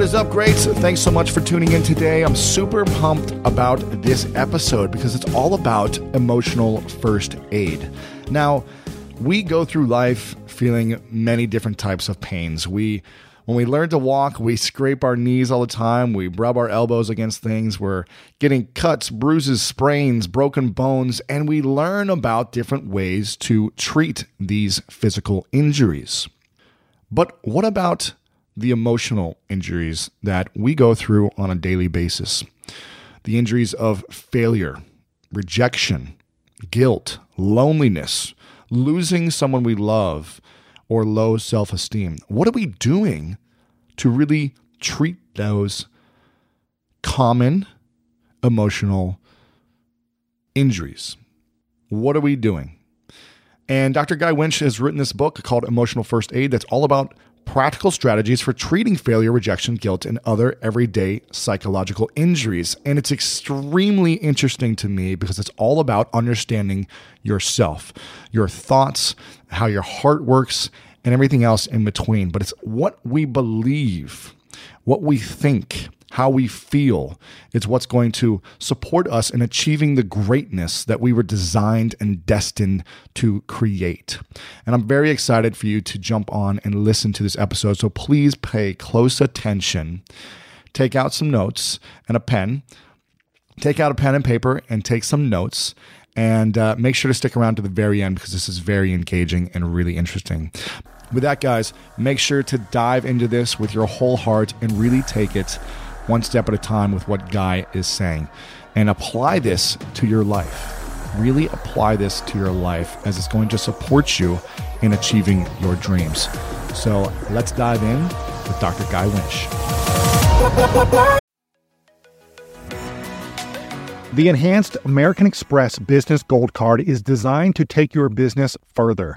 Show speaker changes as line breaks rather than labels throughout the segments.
What is up, greats? Thanks so much for tuning in today. I'm super pumped about this episode because it's all about emotional first aid. Now, we go through life feeling many different types of pains. We when we learn to walk, we scrape our knees all the time. We rub our elbows against things. We're getting cuts, bruises, sprains, broken bones, and we learn about different ways to treat these physical injuries. But what about the emotional injuries that we go through on a daily basis. The injuries of failure, rejection, guilt, loneliness, losing someone we love, or low self esteem. What are we doing to really treat those common emotional injuries? What are we doing? And Dr. Guy Winch has written this book called Emotional First Aid that's all about practical strategies for treating failure, rejection, guilt, and other everyday psychological injuries. And it's extremely interesting to me because it's all about understanding yourself, your thoughts, how your heart works, and everything else in between. But it's what we believe, what we think how we feel. It's what's going to support us in achieving the greatness that we were designed and destined to create. And I'm very excited for you to jump on and listen to this episode. So please pay close attention. Take out some notes and a pen. Take out a pen and paper and take some notes. And uh, make sure to stick around to the very end because this is very engaging and really interesting. With that, guys, make sure to dive into this with your whole heart and really take it one step at a time with what Guy is saying and apply this to your life. Really apply this to your life as it's going to support you in achieving your dreams. So let's dive in with Dr. Guy Winch. The Enhanced American Express Business Gold Card is designed to take your business further.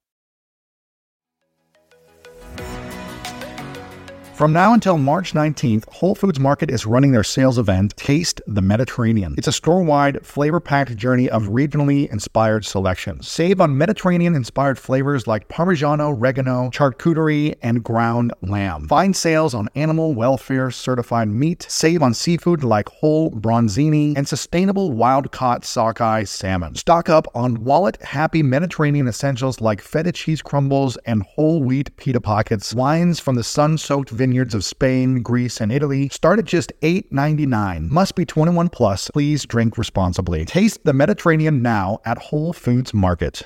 From now until March 19th, Whole Foods Market is running their sales event, Taste the Mediterranean. It's a store wide, flavor packed journey of regionally inspired selections. Save on Mediterranean inspired flavors like Parmigiano, Reggiano, charcuterie, and ground lamb. Find sales on animal welfare certified meat. Save on seafood like whole bronzini and sustainable wild caught sockeye salmon. Stock up on wallet happy Mediterranean essentials like feta cheese crumbles and whole wheat pita pockets. Wines from the sun soaked vineyard vineyards of Spain, Greece, and Italy start at just $8.99. Must be 21 plus. Please drink responsibly. Taste the Mediterranean now at Whole Foods Market.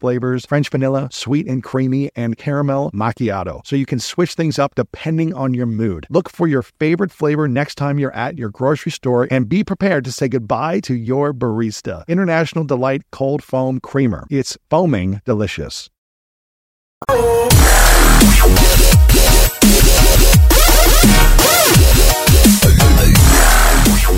flavors French vanilla, sweet and creamy, and caramel macchiato. So you can switch things up depending on your mood. Look for your favorite flavor next time you're at your grocery store and be prepared to say goodbye to your barista. International Delight Cold Foam Creamer. It's foaming delicious.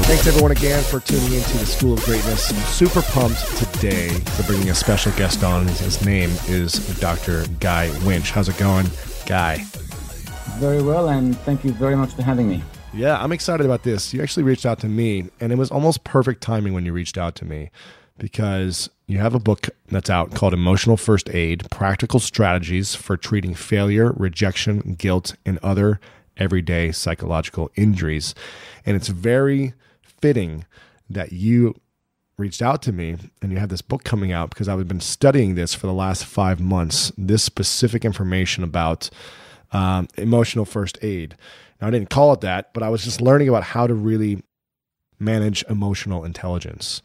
Thanks everyone again for tuning into the School of Greatness. I'm super pumped today for bringing a special guest on. His name is Dr. Guy Winch. How's it going, Guy?
Very well, and thank you very much for having me.
Yeah, I'm excited about this. You actually reached out to me, and it was almost perfect timing when you reached out to me because you have a book that's out called Emotional First Aid Practical Strategies for Treating Failure, Rejection, Guilt, and Other Everyday Psychological Injuries. And it's very fitting that you reached out to me and you have this book coming out because I've been studying this for the last five months, this specific information about um, emotional first aid. Now, I didn't call it that, but I was just learning about how to really manage emotional intelligence.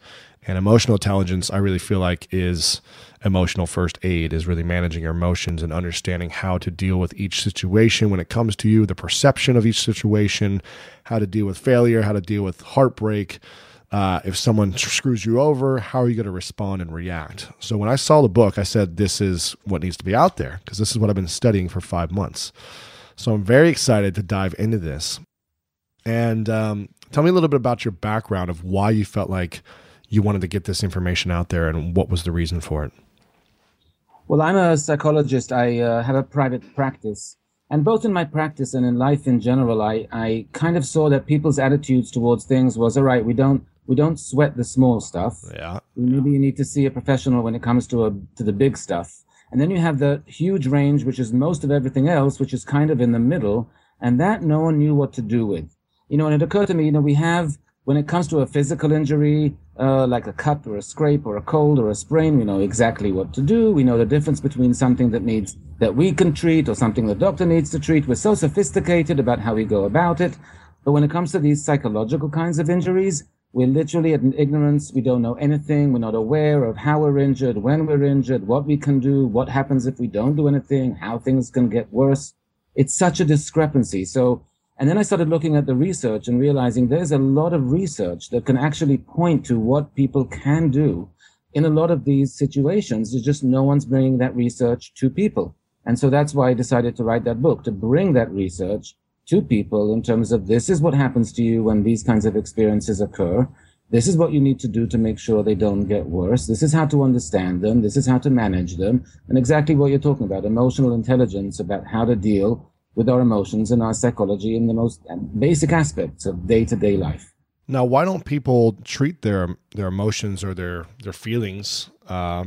And emotional intelligence, I really feel like, is emotional first aid, is really managing your emotions and understanding how to deal with each situation when it comes to you, the perception of each situation, how to deal with failure, how to deal with heartbreak. Uh, if someone screws you over, how are you going to respond and react? So when I saw the book, I said, this is what needs to be out there because this is what I've been studying for five months. So I'm very excited to dive into this. And um, tell me a little bit about your background of why you felt like you wanted to get this information out there and what was the reason for it?
Well, I'm a psychologist. I uh, have a private practice. And both in my practice and in life in general, I, I kind of saw that people's attitudes towards things was all right, we don't we don't sweat the small stuff.
Yeah.
Maybe you need to see a professional when it comes to a to the big stuff. And then you have the huge range, which is most of everything else, which is kind of in the middle. And that no one knew what to do with. You know, and it occurred to me, you know, we have when it comes to a physical injury, uh, like a cut or a scrape or a cold or a sprain, we know exactly what to do. We know the difference between something that needs that we can treat or something the doctor needs to treat. We're so sophisticated about how we go about it. But when it comes to these psychological kinds of injuries, we're literally at an ignorance. We don't know anything. We're not aware of how we're injured, when we're injured, what we can do, what happens if we don't do anything, how things can get worse. It's such a discrepancy. So and then I started looking at the research and realizing there's a lot of research that can actually point to what people can do in a lot of these situations. It's just no one's bringing that research to people. And so that's why I decided to write that book, to bring that research to people in terms of this is what happens to you when these kinds of experiences occur. This is what you need to do to make sure they don't get worse. This is how to understand them. This is how to manage them. And exactly what you're talking about, emotional intelligence about how to deal with our emotions and our psychology in the most basic aspects of day to day life.
Now, why don't people treat their their emotions or their their feelings uh,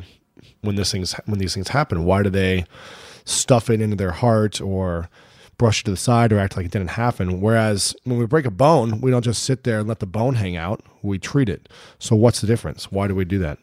when this things when these things happen? Why do they stuff it into their heart or brush it to the side or act like it didn't happen? Whereas when we break a bone, we don't just sit there and let the bone hang out. We treat it. So, what's the difference? Why do we do that?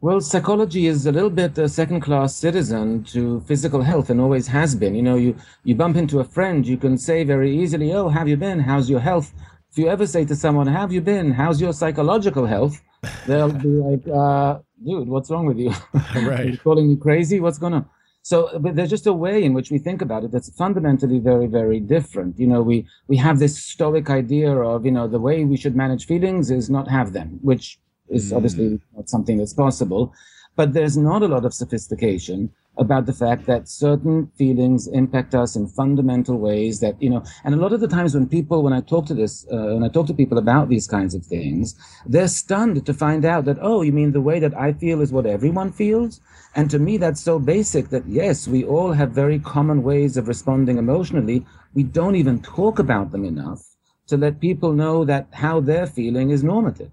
Well, psychology is a little bit a second class citizen to physical health and always has been. You know, you, you bump into a friend, you can say very easily, Oh, have you been? How's your health? If you ever say to someone, Have you been? How's your psychological health? They'll be like, uh, Dude, what's wrong with you?
Right.
You're calling me crazy? What's going on? So, but there's just a way in which we think about it that's fundamentally very, very different. You know, we, we have this stoic idea of, you know, the way we should manage feelings is not have them, which is mm. obviously not something that's possible. But there's not a lot of sophistication about the fact that certain feelings impact us in fundamental ways that, you know, and a lot of the times when people, when I talk to this, uh, when I talk to people about these kinds of things, they're stunned to find out that, oh, you mean the way that I feel is what everyone feels? And to me, that's so basic that yes, we all have very common ways of responding emotionally. We don't even talk about them enough to let people know that how they're feeling is normative.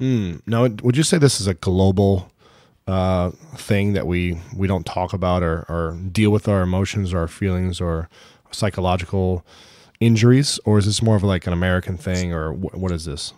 Mm. Now, would you say this is a global uh, thing that we we don't talk about or, or deal with our emotions or our feelings or psychological injuries, or is this more of like an American thing, or wh- what is this?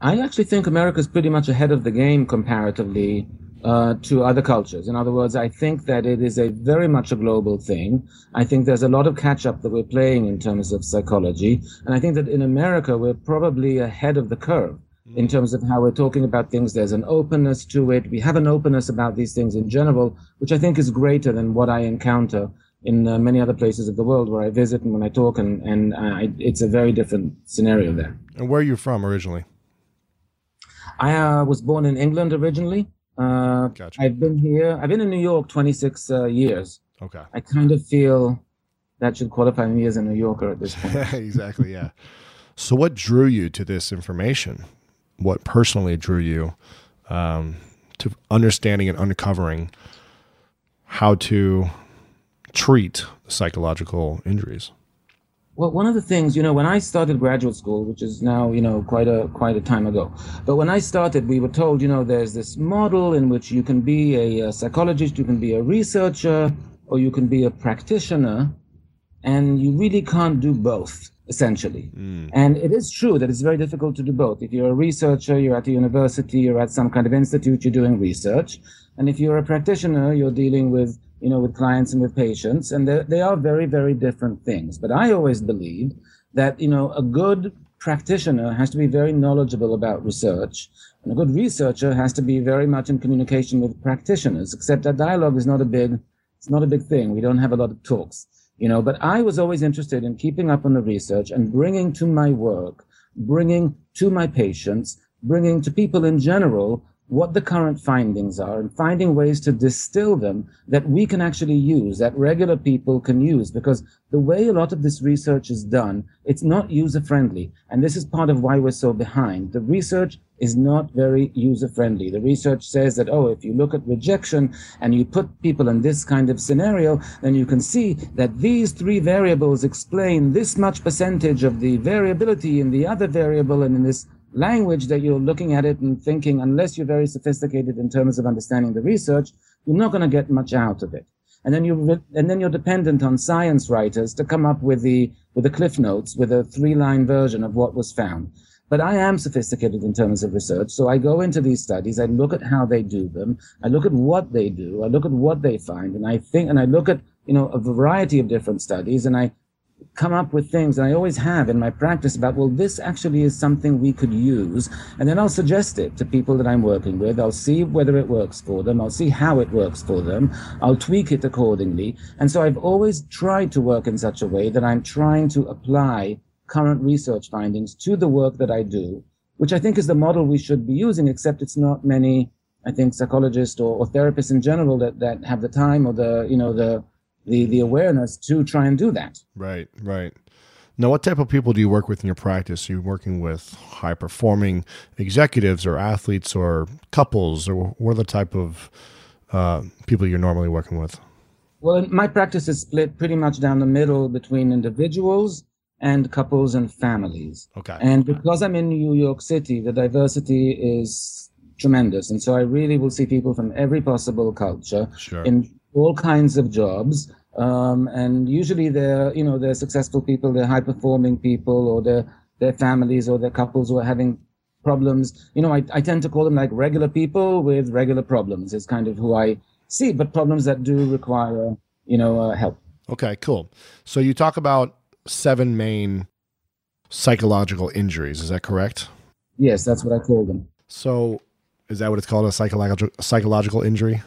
I actually think America is pretty much ahead of the game comparatively uh, to other cultures. In other words, I think that it is a very much a global thing. I think there's a lot of catch up that we're playing in terms of psychology. And I think that in America, we're probably ahead of the curve in terms of how we're talking about things. There's an openness to it. We have an openness about these things in general, which I think is greater than what I encounter in uh, many other places of the world where I visit and when I talk, and and uh, it's a very different scenario there.
And where are you from originally?
I uh, was born in England originally. Uh, gotcha. I've been here. I've been in New York 26 uh, years.
Okay.
I kind of feel that should qualify me as a New Yorker at this point.
exactly. Yeah. So, what drew you to this information? What personally drew you um, to understanding and uncovering how to treat psychological injuries?
Well, one of the things, you know, when I started graduate school, which is now, you know, quite a quite a time ago, but when I started, we were told, you know, there's this model in which you can be a, a psychologist, you can be a researcher, or you can be a practitioner, and you really can't do both essentially. Mm. And it is true that it's very difficult to do both. If you're a researcher, you're at a university, you're at some kind of institute, you're doing research. And if you're a practitioner, you're dealing with you know, with clients and with patients, and they are very, very different things. But I always believed that, you know, a good practitioner has to be very knowledgeable about research, and a good researcher has to be very much in communication with practitioners. Except that dialogue is not a big, it's not a big thing. We don't have a lot of talks, you know. But I was always interested in keeping up on the research and bringing to my work, bringing to my patients, bringing to people in general what the current findings are and finding ways to distill them that we can actually use, that regular people can use. Because the way a lot of this research is done, it's not user friendly. And this is part of why we're so behind. The research is not very user friendly. The research says that, oh, if you look at rejection and you put people in this kind of scenario, then you can see that these three variables explain this much percentage of the variability in the other variable and in this language that you're looking at it and thinking, unless you're very sophisticated in terms of understanding the research, you're not going to get much out of it. And then you and then you're dependent on science writers to come up with the with the cliff notes with a three line version of what was found. But I am sophisticated in terms of research, so I go into these studies. I look at how they do them. I look at what they do. I look at what they find, and I think and I look at you know a variety of different studies, and I come up with things, and I always have in my practice about, well, this actually is something we could use. And then I'll suggest it to people that I'm working with. I'll see whether it works for them. I'll see how it works for them. I'll tweak it accordingly. And so I've always tried to work in such a way that I'm trying to apply current research findings to the work that I do, which I think is the model we should be using, except it's not many, I think, psychologists or, or therapists in general that, that have the time or the, you know, the, the the awareness to try and do that.
Right, right. Now, what type of people do you work with in your practice? Are you working with high performing executives or athletes or couples, or what are the type of uh, people you're normally working with?
Well, my practice is split pretty much down the middle between individuals and couples and families.
Okay.
And because I'm in New York City, the diversity is tremendous. And so I really will see people from every possible culture
sure.
in all kinds of jobs. Um, and usually they're, you know, they're successful people, they're high performing people, or they're, their families or their couples who are having problems. You know, I, I tend to call them like regular people with regular problems. Is kind of who I see, but problems that do require, you know, uh, help.
Okay, cool. So you talk about seven main psychological injuries. Is that correct?
Yes, that's what I call them.
So is that what it's called? A psychological psychological injury?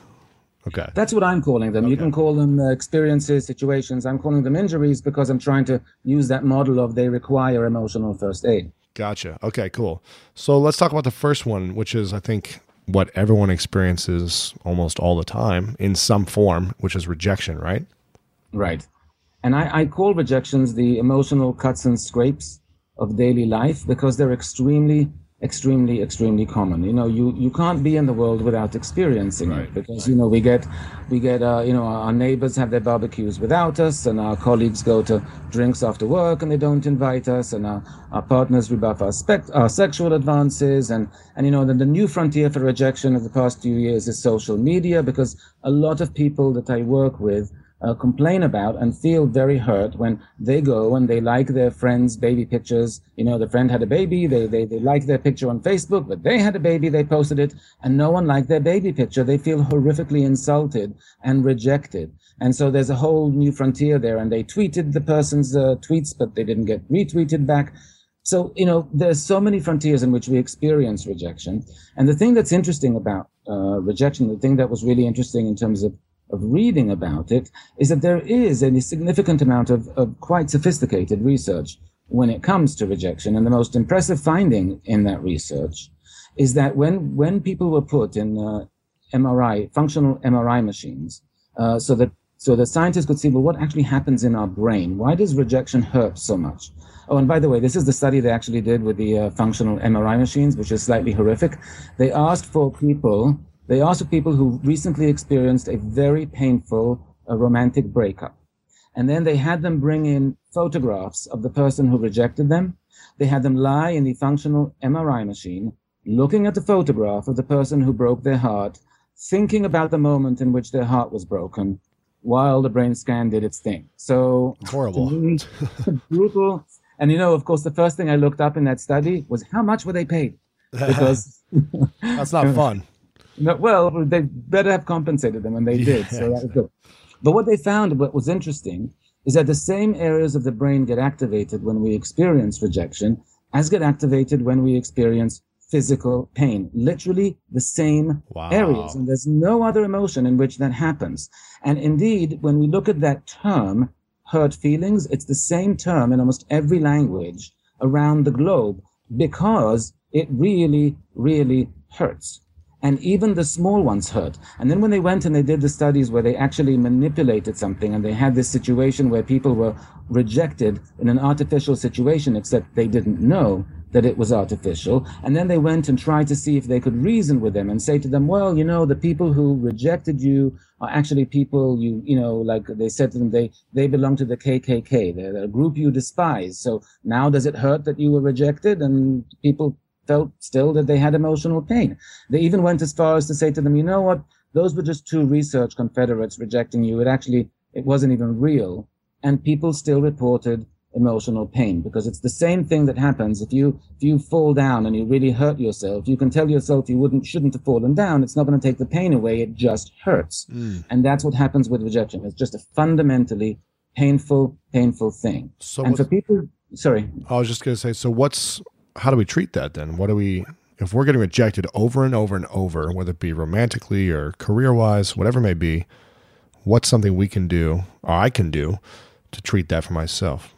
Okay.
That's what I'm calling them. Okay. You can call them uh, experiences, situations. I'm calling them injuries because I'm trying to use that model of they require emotional first aid.
Gotcha. Okay, cool. So let's talk about the first one, which is, I think, what everyone experiences almost all the time in some form, which is rejection, right?
Right. And I, I call rejections the emotional cuts and scrapes of daily life because they're extremely extremely extremely common you know you you can't be in the world without experiencing right, it because right. you know we get we get uh, you know our neighbors have their barbecues without us and our colleagues go to drinks after work and they don't invite us and our, our partners rebuff our, spec- our sexual advances and and you know the, the new frontier for rejection of the past few years is social media because a lot of people that i work with uh, complain about and feel very hurt when they go and they like their friend's baby pictures. You know, the friend had a baby, they, they, they like their picture on Facebook, but they had a baby, they posted it, and no one liked their baby picture. They feel horrifically insulted and rejected. And so there's a whole new frontier there, and they tweeted the person's uh, tweets, but they didn't get retweeted back. So, you know, there's so many frontiers in which we experience rejection. And the thing that's interesting about uh, rejection, the thing that was really interesting in terms of, of reading about it, is that there is a significant amount of, of quite sophisticated research when it comes to rejection. And the most impressive finding in that research is that when, when people were put in uh, MRI, functional MRI machines, uh, so that so the scientists could see, well, what actually happens in our brain? Why does rejection hurt so much? Oh, and by the way, this is the study they actually did with the uh, functional MRI machines, which is slightly horrific. They asked for people, they asked people who recently experienced a very painful uh, romantic breakup. And then they had them bring in photographs of the person who rejected them. They had them lie in the functional MRI machine, looking at the photograph of the person who broke their heart, thinking about the moment in which their heart was broken, while the brain scan did its thing. So
horrible,
brutal. And you know, of course, the first thing I looked up in that study was how much were they paid? Because
that's not fun.
No, well, they better have compensated them, and they did. So that was good. But what they found, what was interesting, is that the same areas of the brain get activated when we experience rejection as get activated when we experience physical pain. Literally the same wow. areas. And there's no other emotion in which that happens. And indeed, when we look at that term, hurt feelings, it's the same term in almost every language around the globe because it really, really hurts. And even the small ones hurt. And then when they went and they did the studies where they actually manipulated something and they had this situation where people were rejected in an artificial situation, except they didn't know, that it was artificial. And then they went and tried to see if they could reason with them and say to them, well, you know, the people who rejected you are actually people you, you know, like they said to them, they, they belong to the KKK. They're, they're a group you despise. So now does it hurt that you were rejected? And people felt still that they had emotional pain. They even went as far as to say to them, you know what? Those were just two research confederates rejecting you. It actually, it wasn't even real. And people still reported emotional pain because it's the same thing that happens if you if you fall down and you really hurt yourself you can tell yourself you wouldn't shouldn't have fallen down it's not going to take the pain away it just hurts mm. and that's what happens with rejection it's just a fundamentally painful painful thing so and for people sorry
i was just going to say so what's how do we treat that then what do we if we're getting rejected over and over and over whether it be romantically or career wise whatever it may be what's something we can do or i can do to treat that for myself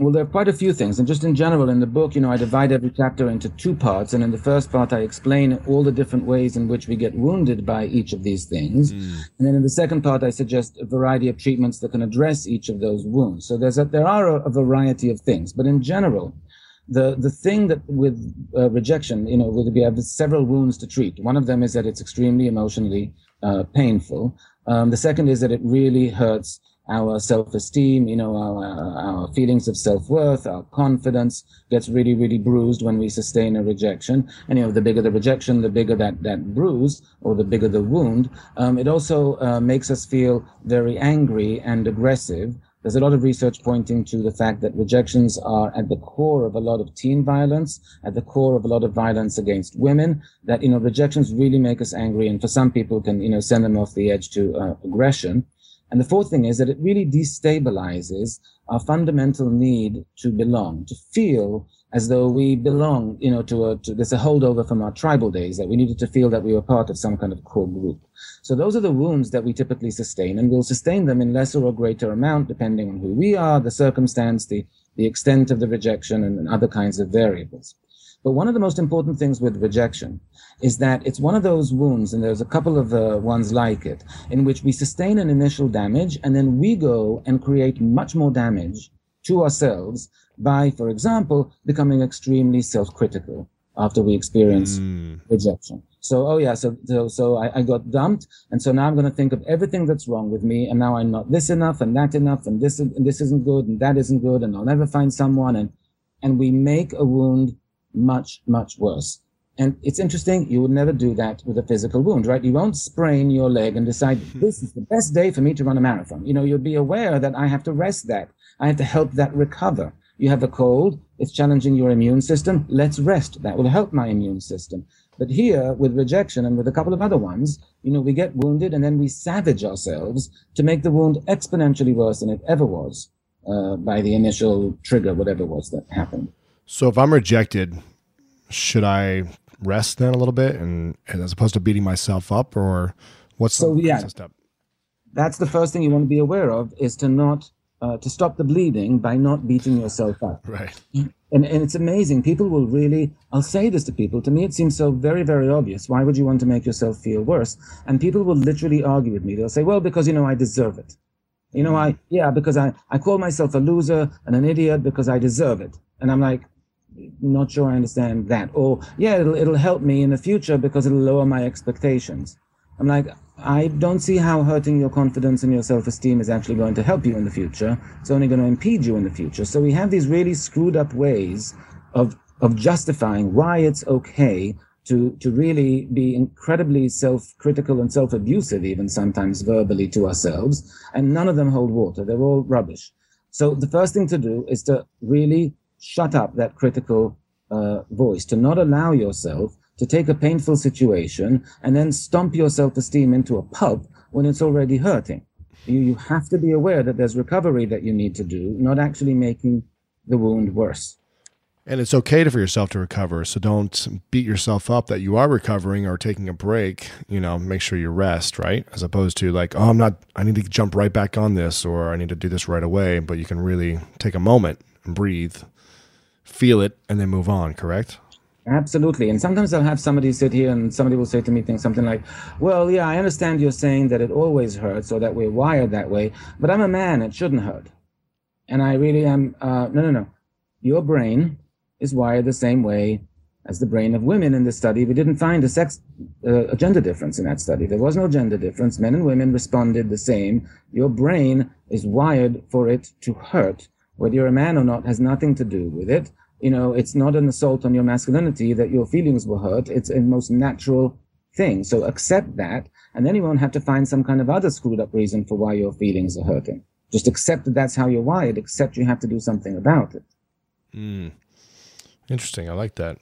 well, there are quite a few things. And just in general, in the book, you know, I divide every chapter into two parts. And in the first part, I explain all the different ways in which we get wounded by each of these things. Mm. And then in the second part, I suggest a variety of treatments that can address each of those wounds. So there's a, there are a, a variety of things. But in general, the, the thing that with uh, rejection, you know, we have several wounds to treat. One of them is that it's extremely emotionally uh, painful. Um, the second is that it really hurts our self-esteem, you know, our, our feelings of self-worth, our confidence gets really, really bruised when we sustain a rejection. And, you know, the bigger the rejection, the bigger that, that bruise or the bigger the wound. Um, it also uh, makes us feel very angry and aggressive. There's a lot of research pointing to the fact that rejections are at the core of a lot of teen violence, at the core of a lot of violence against women, that, you know, rejections really make us angry. And for some people can, you know, send them off the edge to uh, aggression. And the fourth thing is that it really destabilizes our fundamental need to belong, to feel as though we belong, you know, to a, to, there's a holdover from our tribal days that we needed to feel that we were part of some kind of core group. So those are the wounds that we typically sustain and we'll sustain them in lesser or greater amount depending on who we are, the circumstance, the, the extent of the rejection and, and other kinds of variables. But one of the most important things with rejection is that it's one of those wounds, and there's a couple of uh, ones like it, in which we sustain an initial damage and then we go and create much more damage to ourselves by, for example, becoming extremely self-critical after we experience mm. rejection. So, oh yeah, so so, so I, I, got dumped, and so now I'm going to think of everything that's wrong with me, and now I'm not this enough, and that enough, and this and this isn't good, and that isn't good, and I'll never find someone, and and we make a wound much, much worse. And it's interesting, you would never do that with a physical wound, right? You won't sprain your leg and decide, this is the best day for me to run a marathon. You know, you'll be aware that I have to rest that. I have to help that recover. You have a cold, it's challenging your immune system. Let's rest. That will help my immune system. But here, with rejection and with a couple of other ones, you know, we get wounded and then we savage ourselves to make the wound exponentially worse than it ever was uh, by the initial trigger, whatever it was that happened.
So if I'm rejected, should I rest then a little bit and, and as opposed to beating myself up or what's
so
the
yeah
step?
That's the first thing you want to be aware of is to not uh, to stop the bleeding by not beating yourself up.
Right.
And, and it's amazing. People will really, I'll say this to people. To me, it seems so very, very obvious. Why would you want to make yourself feel worse? And people will literally argue with me. They'll say, well, because, you know, I deserve it. You know, I, yeah, because I, I call myself a loser and an idiot because I deserve it. And I'm like, not sure I understand that. Or, yeah, it'll, it'll help me in the future because it'll lower my expectations. I'm like, I don't see how hurting your confidence and your self esteem is actually going to help you in the future. It's only going to impede you in the future. So we have these really screwed up ways of, of justifying why it's okay to, to really be incredibly self critical and self abusive, even sometimes verbally to ourselves. And none of them hold water. They're all rubbish. So the first thing to do is to really shut up that critical uh, voice, to not allow yourself to take a painful situation and then stomp your self-esteem into a pulp when it's already hurting. You, you have to be aware that there's recovery that you need to do, not actually making the wound worse.
And it's okay for yourself to recover. So don't beat yourself up that you are recovering or taking a break. You know, make sure you rest, right? As opposed to like, oh, I'm not, I need to jump right back on this or I need to do this right away. But you can really take a moment and breathe, feel it, and then move on, correct?
Absolutely. And sometimes I'll have somebody sit here and somebody will say to me things something like, Well, yeah, I understand you're saying that it always hurts or that we're wired that way, but I'm a man, it shouldn't hurt. And I really am, uh, no, no, no. Your brain is wired the same way as the brain of women in this study. We didn't find a sex, uh, a gender difference in that study. There was no gender difference. Men and women responded the same. Your brain is wired for it to hurt. Whether you're a man or not has nothing to do with it you know, it's not an assault on your masculinity that your feelings were hurt. It's a most natural thing. So accept that. And then you won't have to find some kind of other screwed up reason for why your feelings are hurting. Just accept that that's how you're wired, except you have to do something about it.
Mm. Interesting. I like that.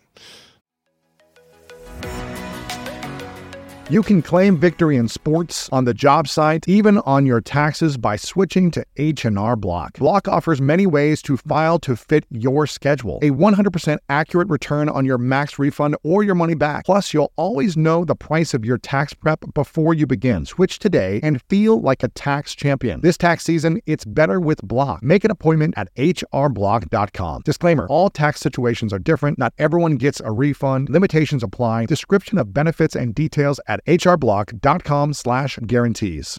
You can claim victory in sports, on the job site, even on your taxes by switching to H&R Block. Block offers many ways to file to fit your schedule. A 100% accurate return on your max refund or your money back. Plus, you'll always know the price of your tax prep before you begin. Switch today and feel like a tax champion. This tax season, it's better with Block. Make an appointment at hrblock.com. Disclaimer, all tax situations are different. Not everyone gets a refund. Limitations apply. Description of benefits and details at hrblock.com slash guarantees.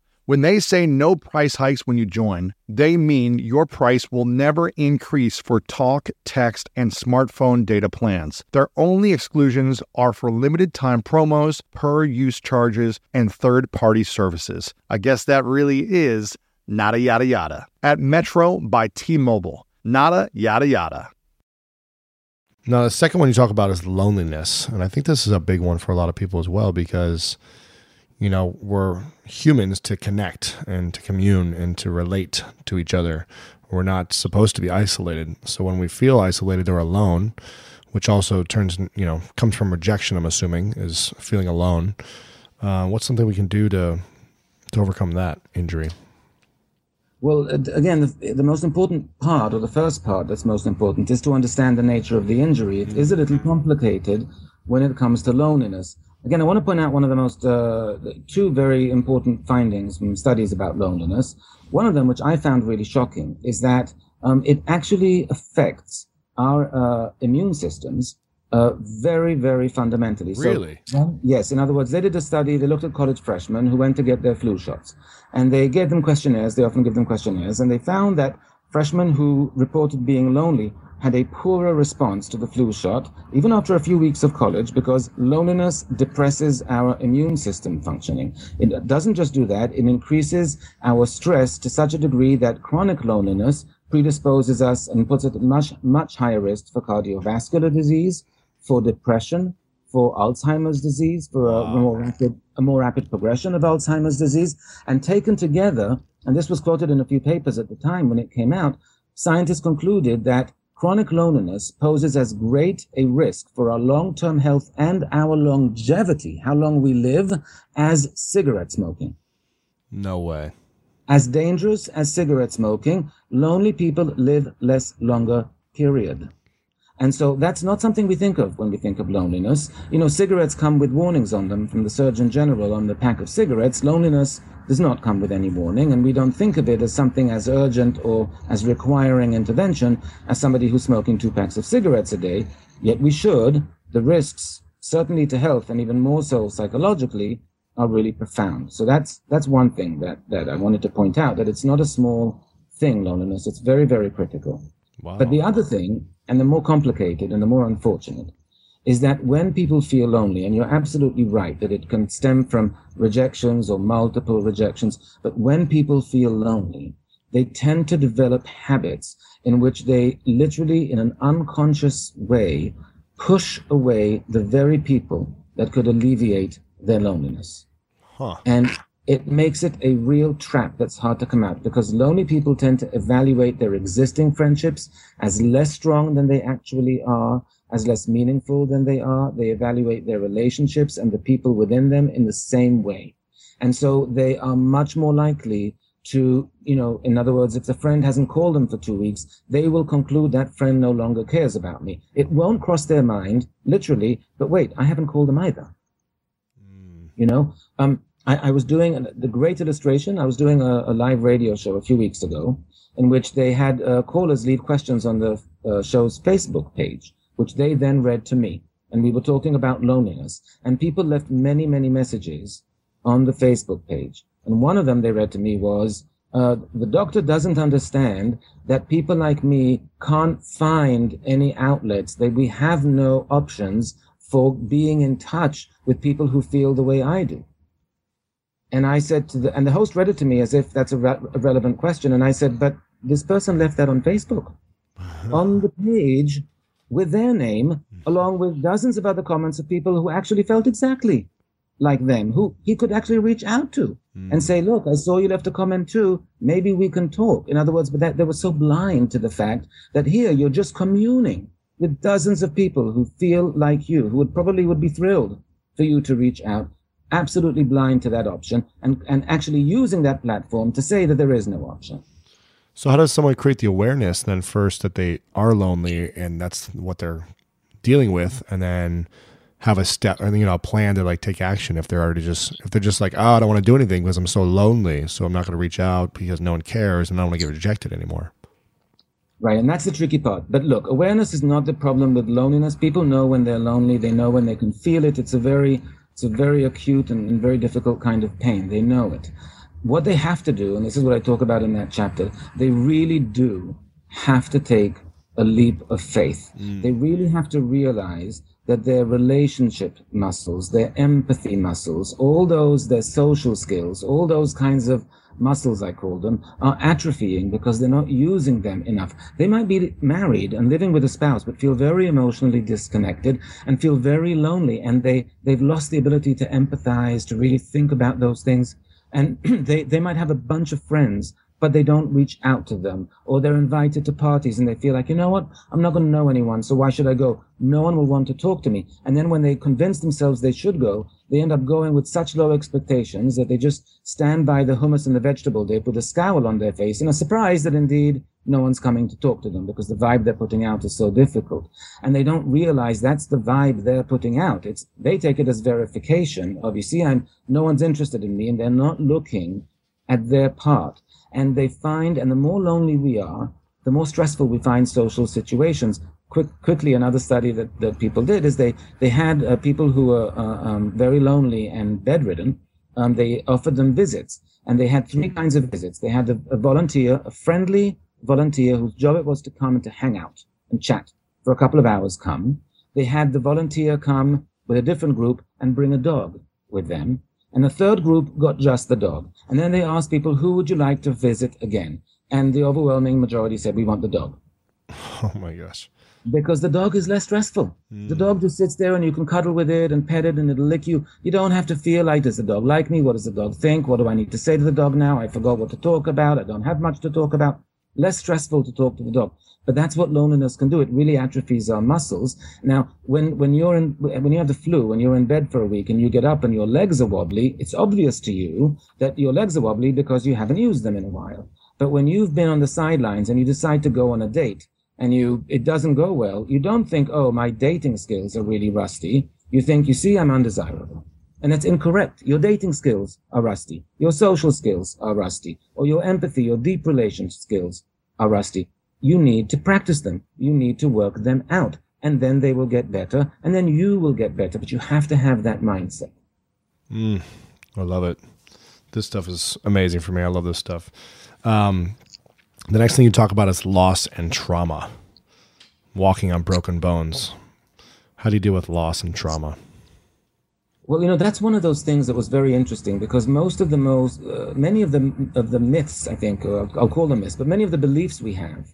When they say no price hikes when you join, they mean your price will never increase for talk, text, and smartphone data plans. Their only exclusions are for limited time promos, per use charges, and third party services. I guess that really is nada yada yada. At Metro by T Mobile. Nada yada yada.
Now, the second one you talk about is loneliness. And I think this is a big one for a lot of people as well because
you know, we're humans to connect and to commune and to relate to each other. We're not supposed to be isolated. So when we feel isolated or alone, which also turns, you know, comes from rejection, I'm assuming, is feeling alone. Uh, what's something we can do to to overcome that injury?
Well, again, the, the, most important part, or the first part that's most important, is to understand the nature of the injury. It is a little complicated when it comes to loneliness. Again, I want to point out one of the most, uh, two very important findings from studies about loneliness. One of them, which I found really shocking, is that um, it actually affects our uh, immune systems uh, very, very fundamentally.
Really?
So, yes. In other words, they did a study. They looked at college freshmen who went to get their flu shots, and they gave them questionnaires. They often give them questionnaires, and they found that freshmen who reported being lonely had a poorer response to the flu shot, even after a few weeks of college, because loneliness depresses our immune system functioning. It doesn't just do that; it increases our stress to such a degree that chronic loneliness predisposes us and puts us at much, much higher risk for cardiovascular disease, for depression, for Alzheimer's disease, for a, wow. more rapid, a more rapid progression of Alzheimer's disease. And taken together, and this was quoted in a few papers at the time when it came out, scientists concluded that chronic loneliness poses as great a risk for our long-term health and our longevity, how long we live, as cigarette smoking.
No way.
As dangerous as cigarette smoking, lonely people live less longer, period. And so that's not something we think of when we think of loneliness. You know, cigarettes come with warnings on them from the Surgeon General on the pack of cigarettes. Loneliness does not come with any warning, and we don't think of it as something as urgent or as requiring intervention as somebody who's smoking two packs of cigarettes a day. Yet we should. The risks, certainly to health and even more so psychologically, are really profound. So that's that's one thing that, that I wanted to point out, that it's not a small thing, loneliness. It's very, very critical. Wow. But the other thing and the more complicated and the more unfortunate is that when people feel lonely, and you're absolutely right that it can stem from rejections or multiple rejections, but when people feel lonely, they tend to develop habits in which they literally, in an unconscious way, push away the very people that could alleviate their loneliness. Huh. And it makes it a real trap that's hard to come out because lonely people tend to evaluate their existing friendships as less strong than they actually are, as less meaningful than they are. They evaluate their relationships and the people within them in the same way. And so they are much more likely to, you know, in other words, if the friend hasn't called them for two weeks, they will conclude that friend no longer cares about me. It won't cross their mind, literally, but wait, I haven't called them either. Mm. You know, um, I, I, was doing the great illustration. I was doing a, a, live radio show a few weeks ago in which they had uh, callers leave questions on the uh, show's Facebook page, which they then read to me. And we were talking about loneliness. And people left many, many messages on the Facebook page. And one of them they read to me was, uh, the doctor doesn't understand that people like me can't find any outlets, that we have no options for being in touch with people who feel the way I do. And I said to the, and the host read it to me as if that's a, re- a relevant question. And I said, but this person left that on Facebook, on the page with their name, along with dozens of other comments of people who actually felt exactly like them, who he could actually reach out to mm. and say, look, I saw you left a comment too. Maybe we can talk. In other words, but that they were so blind to the fact that here you're just communing with dozens of people who feel like you, who would probably would be thrilled for you to reach out absolutely blind to that option and, and actually using that platform to say that there is no option.
So, how does someone create the awareness then first that they are lonely and that's what they're dealing with, and then have a step or you know a plan to like take action if they're already just if they're just like oh I don't want to do anything because I'm so lonely, so I'm not going to reach out because no one cares and I don't want to get rejected anymore.
Right, and that's the tricky part. But look, awareness is not the problem with loneliness. People know when they're lonely. They know when they can feel it. It's a very it's a very acute and, very difficult kind of pain. They know it. What they have to do, and this is what I talk about in that chapter, they really do have to take a leap of faith. Mm. They really have to realize that their relationship muscles, their empathy muscles, all those, their social skills, all those kinds of muscles, I call them, are atrophying because they're not using them enough. They might be married and living with a spouse, but feel very emotionally disconnected and feel very lonely. And they, they've lost the ability to empathize, to really think about those things. And they, they might have a bunch of friends but they don't reach out to them or they're invited to parties and they feel like, you know what? I'm not going to know anyone. So why should I go? No one will want to talk to me. And then when they convince themselves they should go, they end up going with such low expectations that they just stand by the hummus and the vegetable They put a scowl on their face and are surprised that indeed no one's coming to talk to them because the vibe they're putting out is so difficult. And they don't realize that's the vibe they're putting out. It's, they take it as verification of, you see, I'm, no one's interested in me and they're not looking at their part and they find, and the more lonely we are, the more stressful we find social situations. Quick, quickly, another study that, that people did is they, they had uh, people who were uh, um, very lonely and bedridden. Um, they offered them visits, and they had three kinds of visits. They had a, a volunteer, a friendly volunteer whose job it was to come and to hang out and chat for a couple of hours come. They had the volunteer come with a different group and bring a dog with them. And the third group got just the dog. And then they asked people, who would you like to visit again? And the overwhelming majority said, we want the dog.
Oh my gosh.
Because the dog is less stressful. Mm. The dog just sits there and you can cuddle with it and pet it and it'll lick you. You don't have to feel like, does the dog like me? What does the dog think? What do I need to say to the dog now? I forgot what to talk about. I don't have much to talk about. Less stressful to talk to the dog. But that's what loneliness can do. It really atrophies our muscles. Now, when, when you're in, when you have the flu, when you're in bed for a week and you get up and your legs are wobbly, it's obvious to you that your legs are wobbly because you haven't used them in a while. But when you've been on the sidelines and you decide to go on a date and you, it doesn't go well, you don't think, oh, my dating skills are really rusty. You think, you see, I'm undesirable. And that's incorrect. Your dating skills are rusty. Your social skills are rusty. Or your empathy, your deep relation skills are rusty you need to practice them. You need to work them out. And then they will get better. And then you will get better. But you have to have that mindset.
Mm, I love it. This stuff is amazing for me. I love this stuff. Um, the next thing you talk about is loss and trauma, walking on broken bones. How do you deal with loss and trauma?
Well, you know that's one of those things that was very interesting because most of the most, uh, many of the of the myths, I think, I'll call them myths, but many of the beliefs we have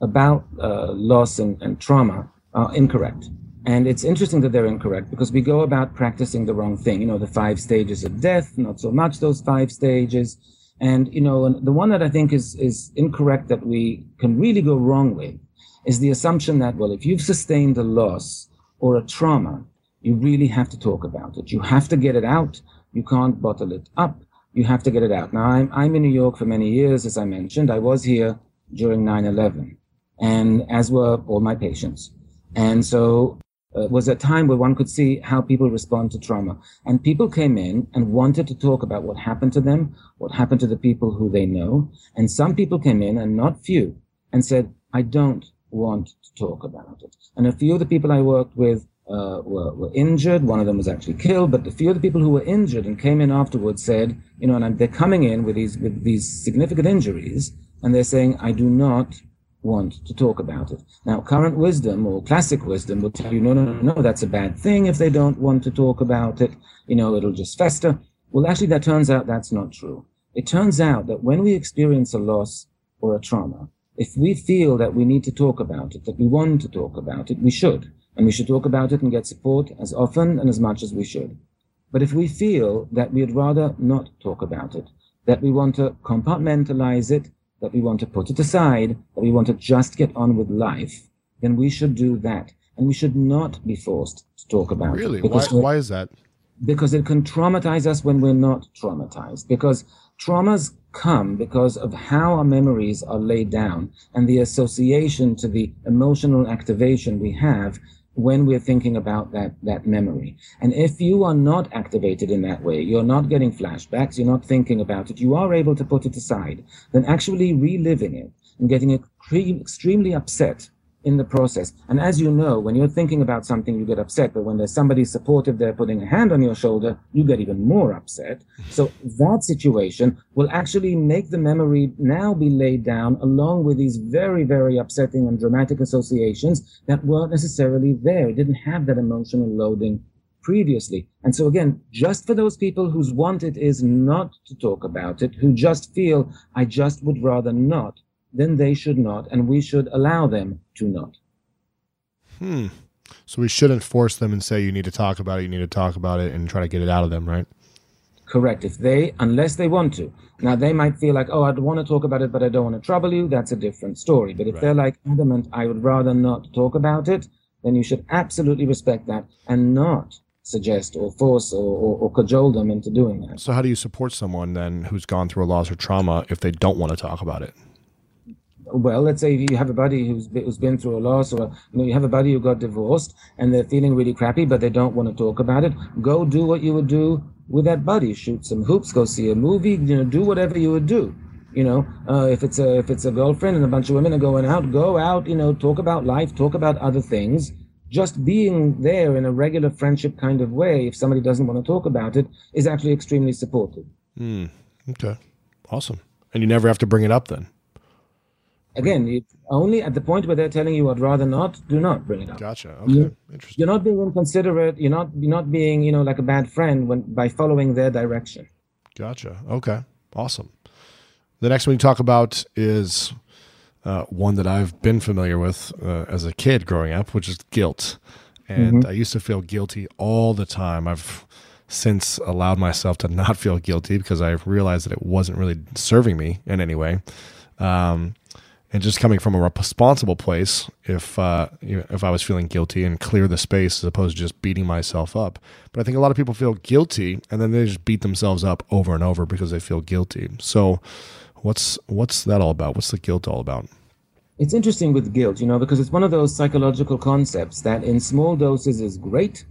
about uh, loss and, and trauma are incorrect. And it's interesting that they're incorrect because we go about practicing the wrong thing. You know, the five stages of death, not so much those five stages. And, you know, the one that I think is, is incorrect that we can really go wrong with is the assumption that, well, if you've sustained a loss or a trauma, you really have to talk about it. You have to get it out. You can't bottle it up. You have to get it out. Now, I'm, I'm in New York for many years, as I mentioned. I was here during 9 11 and as were all my patients. And so uh, was a time where one could see how people respond to trauma. And people came in and wanted to talk about what happened to them, what happened to the people who they know. And some people came in, and not few, and said, I don't want to talk about it. And a few of the people I worked with uh, were, were injured. One of them was actually killed, but a few of the people who were injured and came in afterwards said, you know, and they're coming in with these, with these significant injuries, and they're saying, I do not want to talk about it. Now, current wisdom or classic wisdom will tell you, no, no, no, no, that's a bad thing if they don't want to talk about it. You know, it'll just fester. Well, actually, that turns out that's not true. It turns out that when we experience a loss or a trauma, if we feel that we need to talk about it, that we want to talk about it, we should. And we should talk about it and get support as often and as much as we should. But if we feel that we'd rather not talk about it, that we want to compartmentalize it, that we want to put it aside, that we want to just get on with life, then we should do that. And we should not be forced to talk about
really?
it.
Really? Why, why is that?
Because it can traumatize us when we're not traumatized. Because traumas come because of how our memories are laid down and the association to the emotional activation we have when we're thinking about that, that memory. And if you are not activated in that way, you're not getting flashbacks, you're not thinking about it, you are able to put it aside, then actually reliving it and getting extremely upset in the process. And as you know, when you're thinking about something, you get upset. But when there's somebody supportive there putting a hand on your shoulder, you get even more upset. So that situation will actually make the memory now be laid down along with these very, very upsetting and dramatic associations that weren't necessarily there. It didn't have that emotional loading previously. And so again, just for those people whose want it is not to talk about it, who just feel, I just would rather not, then they should not, and we should allow them to not.
Hmm. So we shouldn't force them and say you need to talk about it, you need to talk about it and try to get it out of them, right?
Correct. If they, unless they want to. Now they might feel like, oh, I'd want to talk about it, but I don't want to trouble you. That's a different story. But if right. they're like adamant, I would rather not talk about it, then you should absolutely respect that and not suggest or force or, or, or, cajole them into doing that.
So how do you support someone then who's gone through a loss or trauma if they don't want to talk about it?
Well, let's say you have a buddy who's who's been through a loss, or you know, you have a buddy who got divorced and they're feeling really crappy, but they don't want to talk about it. Go do what you would do with that buddy. Shoot some hoops. Go see a movie. You know, do whatever you would do. You know, uh, if it's a if it's a girlfriend and a bunch of women are going out, go out. You know, talk about life, talk about other things. Just being there in a regular friendship kind of way, if somebody doesn't want to talk about it, is actually extremely supportive.
Mm, okay, awesome. And you never have to bring it up then.
Again, only at the point where they're telling you I'd rather not, do not bring it up.
Gotcha. Okay. You're,
Interesting. You're not being inconsiderate. You're not you're not being, you know, like a bad friend when by following their direction.
Gotcha. Okay. Awesome. The next one you talk about is uh, one that I've been familiar with uh, as a kid growing up, which is guilt. And mm-hmm. I used to feel guilty all the time. I've since allowed myself to not feel guilty because I realized that it wasn't really serving me in any way. Um, and just coming from a responsible place if uh, if I was feeling guilty and clear the space as opposed to just beating myself up. But I think a lot of people feel guilty and then they just beat themselves up over and over because they feel guilty. So what's what's that all about? What's the guilt all about?
It's interesting with guilt, you know, because it's one of those psychological concepts that in small doses is great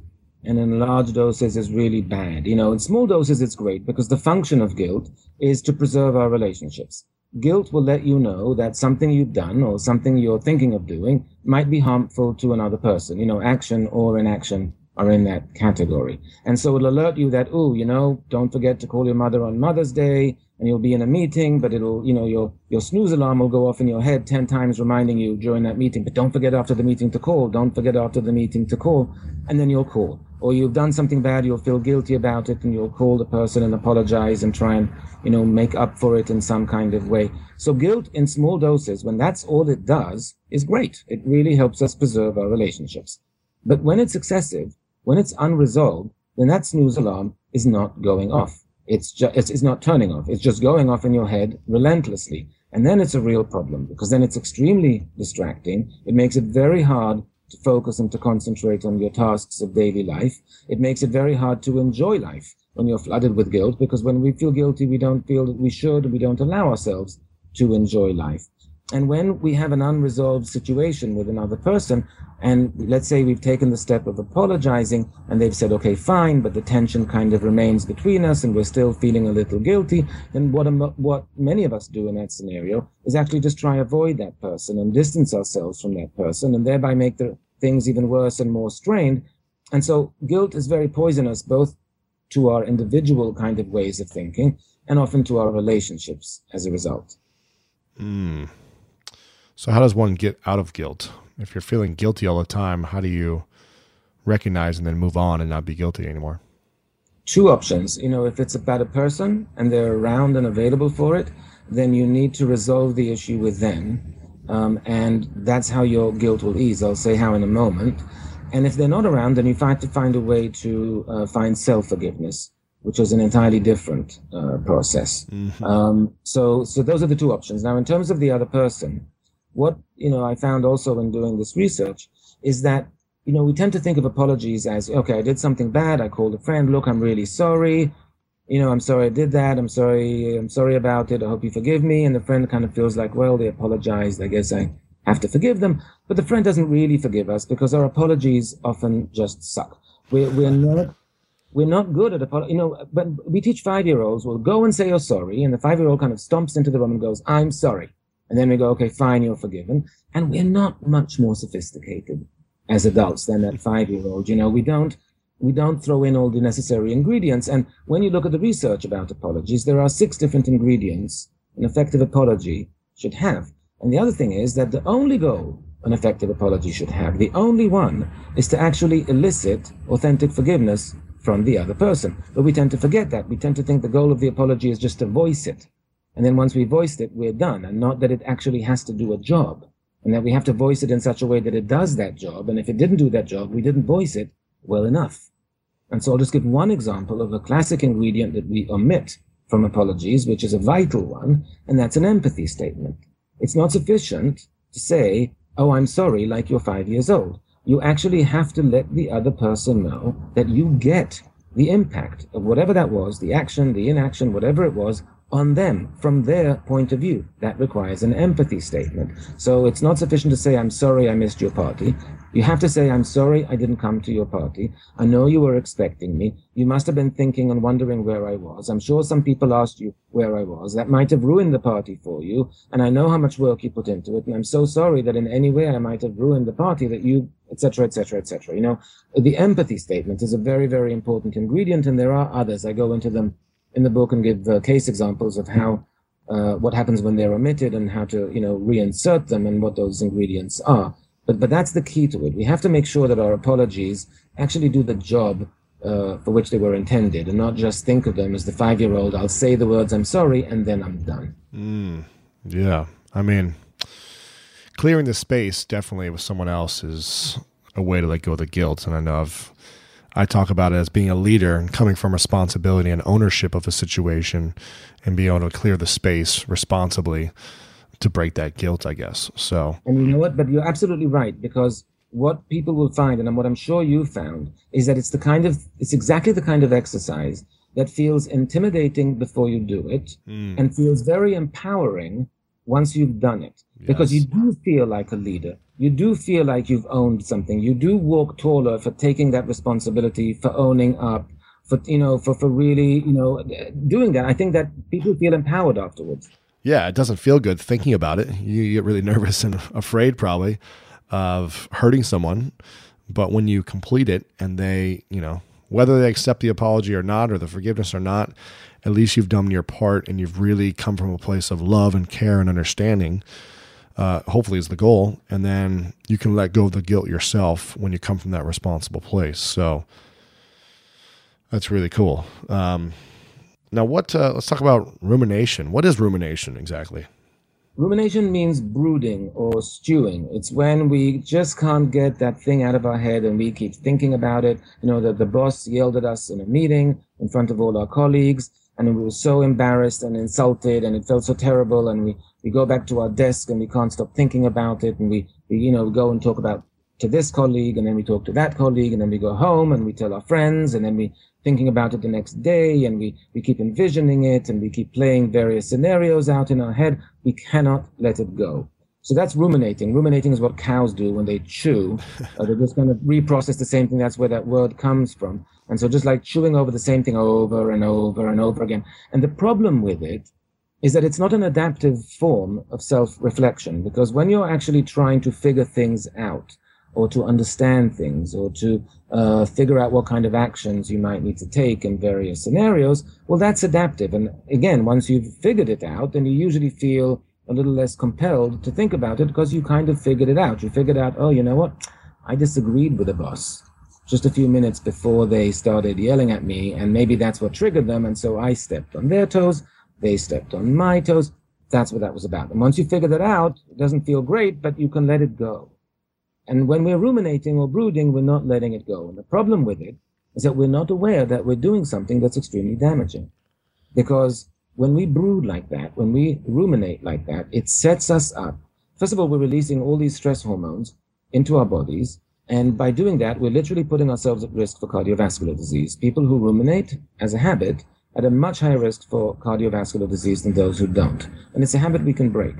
and in large doses is really bad. You know, in small doses it's great because the function of guilt is to preserve our relationships guilt will let you know that something you've done or something you're thinking of doing might be harmful to another person. You know, action or inaction are in that category. And so it'll alert you that, oh, you know, don't forget to call your mother on Mother's Day and you'll be in a meeting, but it'll, you know, your, your snooze alarm will go off in your head 10 times reminding you during that meeting, but don't forget after the meeting to call. Don't forget after the meeting to call. And then you'll call or you've done something bad, you'll feel guilty about it and you'll call the person and apologize and try and, you know, make up for it in some kind of way. So guilt in small doses, when that's all it does, is great. It really helps us preserve our relationships. But when it's excessive, when it's unresolved, then that snooze alarm is not going off. It's just, it's, it's not turning off. It's just going off in your head relentlessly. And then it's a real problem because then it's extremely distracting. It makes it very hard to focus and to concentrate on your tasks of daily life. It makes it very hard to enjoy life when you're flooded with guilt because when we feel guilty, we don't feel that we should, we don't allow ourselves to enjoy life. And when we have an unresolved situation with another person, and let's say we've taken the step of apologizing and they've said, okay, fine, but the tension kind of remains between us and we're still feeling a little guilty, then what, what many of us do in that scenario is actually just try avoid that person and distance ourselves from that person and thereby make the things even worse and more strained. And so guilt is very poisonous, both to our individual kind of ways of thinking and often to our relationships as a result.
Mm. So, how does one get out of guilt? If you're feeling guilty all the time, how do you recognize and then move on and not be guilty anymore?
Two options. You know, if it's about a person and they're around and available for it, then you need to resolve the issue with them. Um, and that's how your guilt will ease. I'll say how in a moment. And if they're not around, then you have to find a way to uh, find self forgiveness, which is an entirely different uh, process. Mm-hmm. Um, so, so those are the two options. Now, in terms of the other person, what you know I found also in doing this research is that you know we tend to think of apologies as okay I did something bad I called a friend look I'm really sorry you know I'm sorry I did that I'm sorry I'm sorry about it I hope you forgive me and the friend kind of feels like well they apologized I guess I have to forgive them but the friend doesn't really forgive us because our apologies often just suck we're, we're not we're not good at apology. You know, but we teach five year olds, well, go and say you're sorry. And the five year old kind of stomps into the room and goes, I'm sorry. And then we go, okay, fine, you're forgiven. And we're not much more sophisticated as adults than that five year old. You know, we don't, we don't throw in all the necessary ingredients. And when you look at the research about apologies, there are six different ingredients an effective apology should have. And the other thing is that the only goal an effective apology should have. The only one is to actually elicit authentic forgiveness from the other person. But we tend to forget that. We tend to think the goal of the apology is just to voice it. And then once we voiced it, we're done. And not that it actually has to do a job. And that we have to voice it in such a way that it does that job. And if it didn't do that job, we didn't voice it well enough. And so I'll just give one example of a classic ingredient that we omit from apologies, which is a vital one, and that's an empathy statement. It's not sufficient to say, oh, I'm sorry, like you're five years old you actually have to let the other person know that you get the impact of whatever that was, the action, the inaction, whatever it was, on them from their point of view. That requires an empathy statement. So it's not sufficient to say, I'm sorry I missed your party. You have to say, I'm sorry I didn't come to your party. I know you were expecting me. You must have been thinking and wondering where I was. I'm sure some people asked you where I was. That might have ruined the party for you. And I know how much work you put into it. And I'm so sorry that in any way I might have ruined the party that you, etc., etc., etc. You know, the empathy statement is a very, very important ingredient. And there are others. I go into them in the book and give uh, case examples of how uh, what happens when they're omitted and how to you know reinsert them and what those ingredients are. But but that's the key to it. We have to make sure that our apologies actually do the job uh, for which they were intended, and not just think of them as the five-year-old. I'll say the words "I'm sorry" and then I'm done.
Mm, yeah, I mean, clearing the space definitely with someone else is a way to let go of the guilt. And I know I've I talk about it as being a leader and coming from responsibility and ownership of a situation, and being able to clear the space responsibly to break that guilt, I guess. So,
and you know what? But you're absolutely right because what people will find, and what I'm sure you found, is that it's the kind of it's exactly the kind of exercise that feels intimidating before you do it, mm. and feels very empowering once you've done it, yes. because you do feel like a leader. You do feel like you've owned something. You do walk taller for taking that responsibility, for owning up, for you know, for for really you know doing that. I think that people feel empowered afterwards
yeah, it doesn't feel good thinking about it. You get really nervous and afraid probably of hurting someone. But when you complete it and they, you know, whether they accept the apology or not or the forgiveness or not, at least you've done your part and you've really come from a place of love and care and understanding. Uh, hopefully, is the goal. And then you can let go of the guilt yourself when you come from that responsible place. So that's really cool. Um, now, what? Uh, let's talk about rumination. What is rumination exactly?
Rumination means brooding or stewing. It's when we just can't get that thing out of our head and we keep thinking about it. You know, that the boss yelled at us in a meeting in front of all our colleagues and we were so embarrassed and insulted and it felt so terrible and we, we go back to our desk and we can't stop thinking about it and we, we you know, go and talk about to this colleague and then we talk to that colleague and then we go home and we tell our friends and then we thinking about it the next day and we, we keep envisioning it and we keep playing various scenarios out in our head. We cannot let it go. So that's ruminating. Ruminating is what cows do when they chew. Uh, they just kind of reprocess the same thing. That's where that word comes from. And so just like chewing over the same thing over and over and over again. And the problem with it is that it's not an adaptive form of self-reflection because when you're actually trying to figure things out, or to understand things or to uh, figure out what kind of actions you might need to take in various scenarios, well, that's adaptive. And again, once you've figured it out, then you usually feel a little less compelled to think about it because you kind of figured it out. You figured out, oh, you know what? I disagreed with the boss just a few minutes before they started yelling at me, and maybe that's what triggered them. And so I stepped on their toes, they stepped on my toes. That's what that was about. And once you figure that out, it doesn't feel great, but you can let it go. And when we're ruminating or brooding, we're not letting it go. And the problem with it is that we're not aware that we're doing something that's extremely damaging. Because when we brood like that, when we ruminate like that, it sets us up. First of all, we're releasing all these stress hormones into our bodies. And by doing that, we're literally putting ourselves at risk for cardiovascular disease. People who ruminate as a habit at a much higher risk for cardiovascular disease than those who don't. And it's a habit we can break.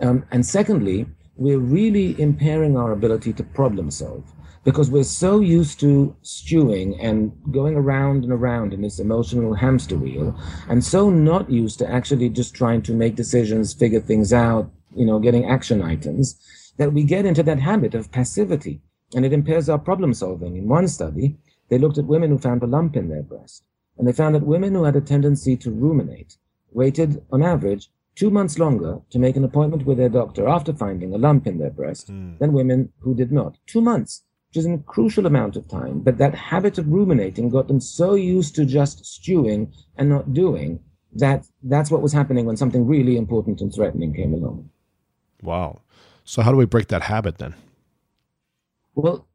Um, and secondly, we're really impairing our ability to problem solve because we're so used to stewing and going around and around in this emotional hamster wheel and so not used to actually just trying to make decisions, figure things out, you know, getting action items that we get into that habit of passivity and it impairs our problem solving. In one study, they looked at women who found a lump in their breast and they found that women who had a tendency to ruminate waited on average two months longer to make an appointment with their doctor after finding a lump in their breast mm. than women who did not. Two months, which is a crucial amount of time. But that habit of ruminating got them so used to just stewing and not doing that that's what was happening when something really important and threatening came along.
Wow. So how do we break that habit then?
Well,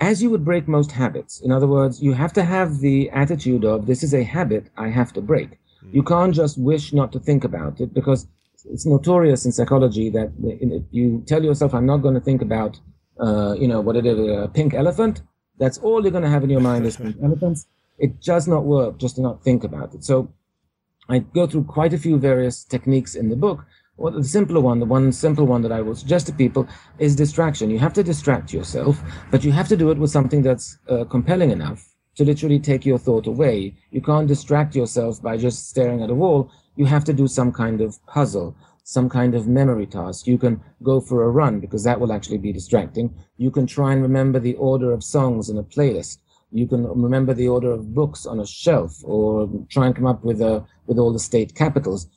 as you would break most habits, in other words, you have to have the attitude of this is a habit I have to break. Mm. You can't just wish not to think about it because it's notorious in psychology that if you tell yourself, I'm not going to think about, uh, you know, what it is, a pink elephant, that's all you're going to have in your mind is pink elephants. It does not work just to not think about it. So I go through quite a few various techniques in the book. Well, the simpler one, the one simple one that I will suggest to people is distraction. You have to distract yourself, but you have to do it with something that's uh, compelling enough to literally take your thought away. You can't distract yourself by just staring at a wall. You have to do some kind of puzzle, some kind of memory task. You can go for a run because that will actually be distracting. You can try and remember the order of songs in a playlist you can remember the order of books on a shelf or try and come up with a with all the state capitals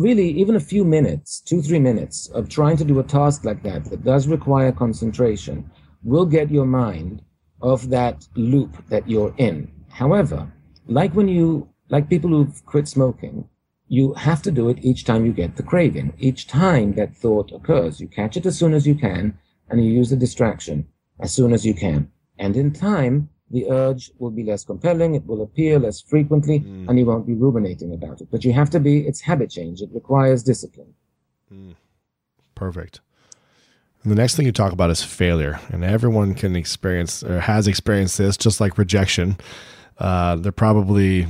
really even a few minutes two three minutes of trying to do a task like that that does require concentration will get your mind off that loop that you're in. However like when you like people who've quit smoking you have to do it each time you get the craving. Each time that thought occurs you catch it as soon as you can and you use the distraction as soon as you can. And in time the urge will be less compelling, it will appear less frequently, mm. and you won't be ruminating about it. But you have to be, it's habit change, it requires discipline.
Mm. Perfect. And the next thing you talk about is failure, and everyone can experience or has experienced this, just like rejection. Uh, they're probably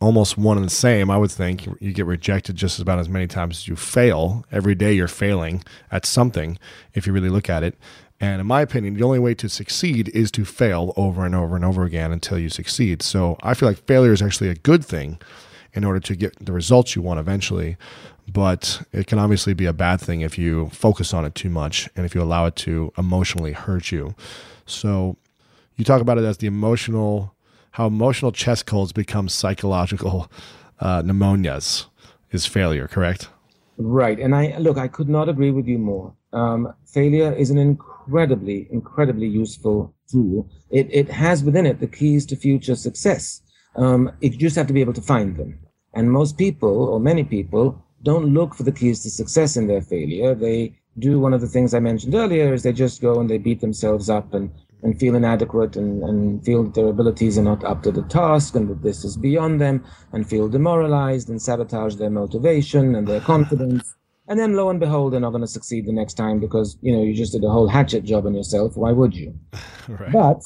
almost one and the same. I would think you get rejected just about as many times as you fail. Every day you're failing at something if you really look at it. And in my opinion, the only way to succeed is to fail over and over and over again until you succeed. So I feel like failure is actually a good thing in order to get the results you want eventually. But it can obviously be a bad thing if you focus on it too much and if you allow it to emotionally hurt you. So you talk about it as the emotional, how emotional chest colds become psychological uh, pneumonias is failure, correct?
Right. And I look, I could not agree with you more. Um, failure is an incredibly, incredibly useful tool. It, it has within it the keys to future success. Um, you just have to be able to find them. And most people, or many people, don't look for the keys to success in their failure. They do one of the things I mentioned earlier is they just go and they beat themselves up and, and feel inadequate and, and feel that their abilities are not up to the task and that this is beyond them and feel demoralized and sabotage their motivation and their confidence. And then lo and behold, they're not going to succeed the next time because, you know, you just did a whole hatchet job on yourself. Why would you? right. But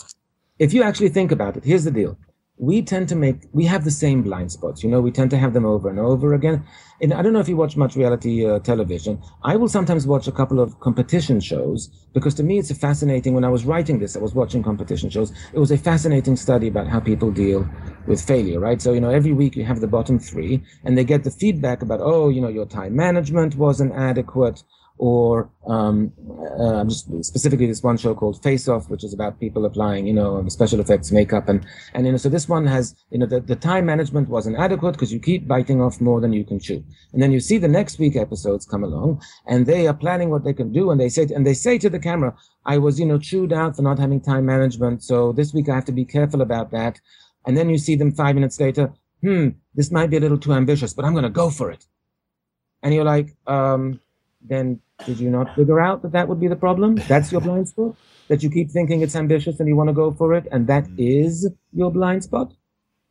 if you actually think about it, here's the deal we tend to make we have the same blind spots you know we tend to have them over and over again. And i don't know if you watch much reality uh, television. I will sometimes watch a couple of competition shows because to me it's a fascinating when i was writing this i was watching competition shows it was a fascinating study about how people deal with failure right? So you know every week you have the bottom three and they get the feedback about oh you know your time management wasn't adequate or um, uh, just specifically this one show called Face Off, which is about people applying, you know, special effects makeup, and and you know, so this one has, you know, the, the time management wasn't adequate because you keep biting off more than you can chew, and then you see the next week episodes come along, and they are planning what they can do, and they say and they say to the camera, I was, you know, chewed out for not having time management, so this week I have to be careful about that, and then you see them five minutes later, hmm, this might be a little too ambitious, but I'm going to go for it, and you're like, um then did you not figure out that that would be the problem? That's your blind spot? That you keep thinking it's ambitious and you want to go for it, and that mm. is your blind spot?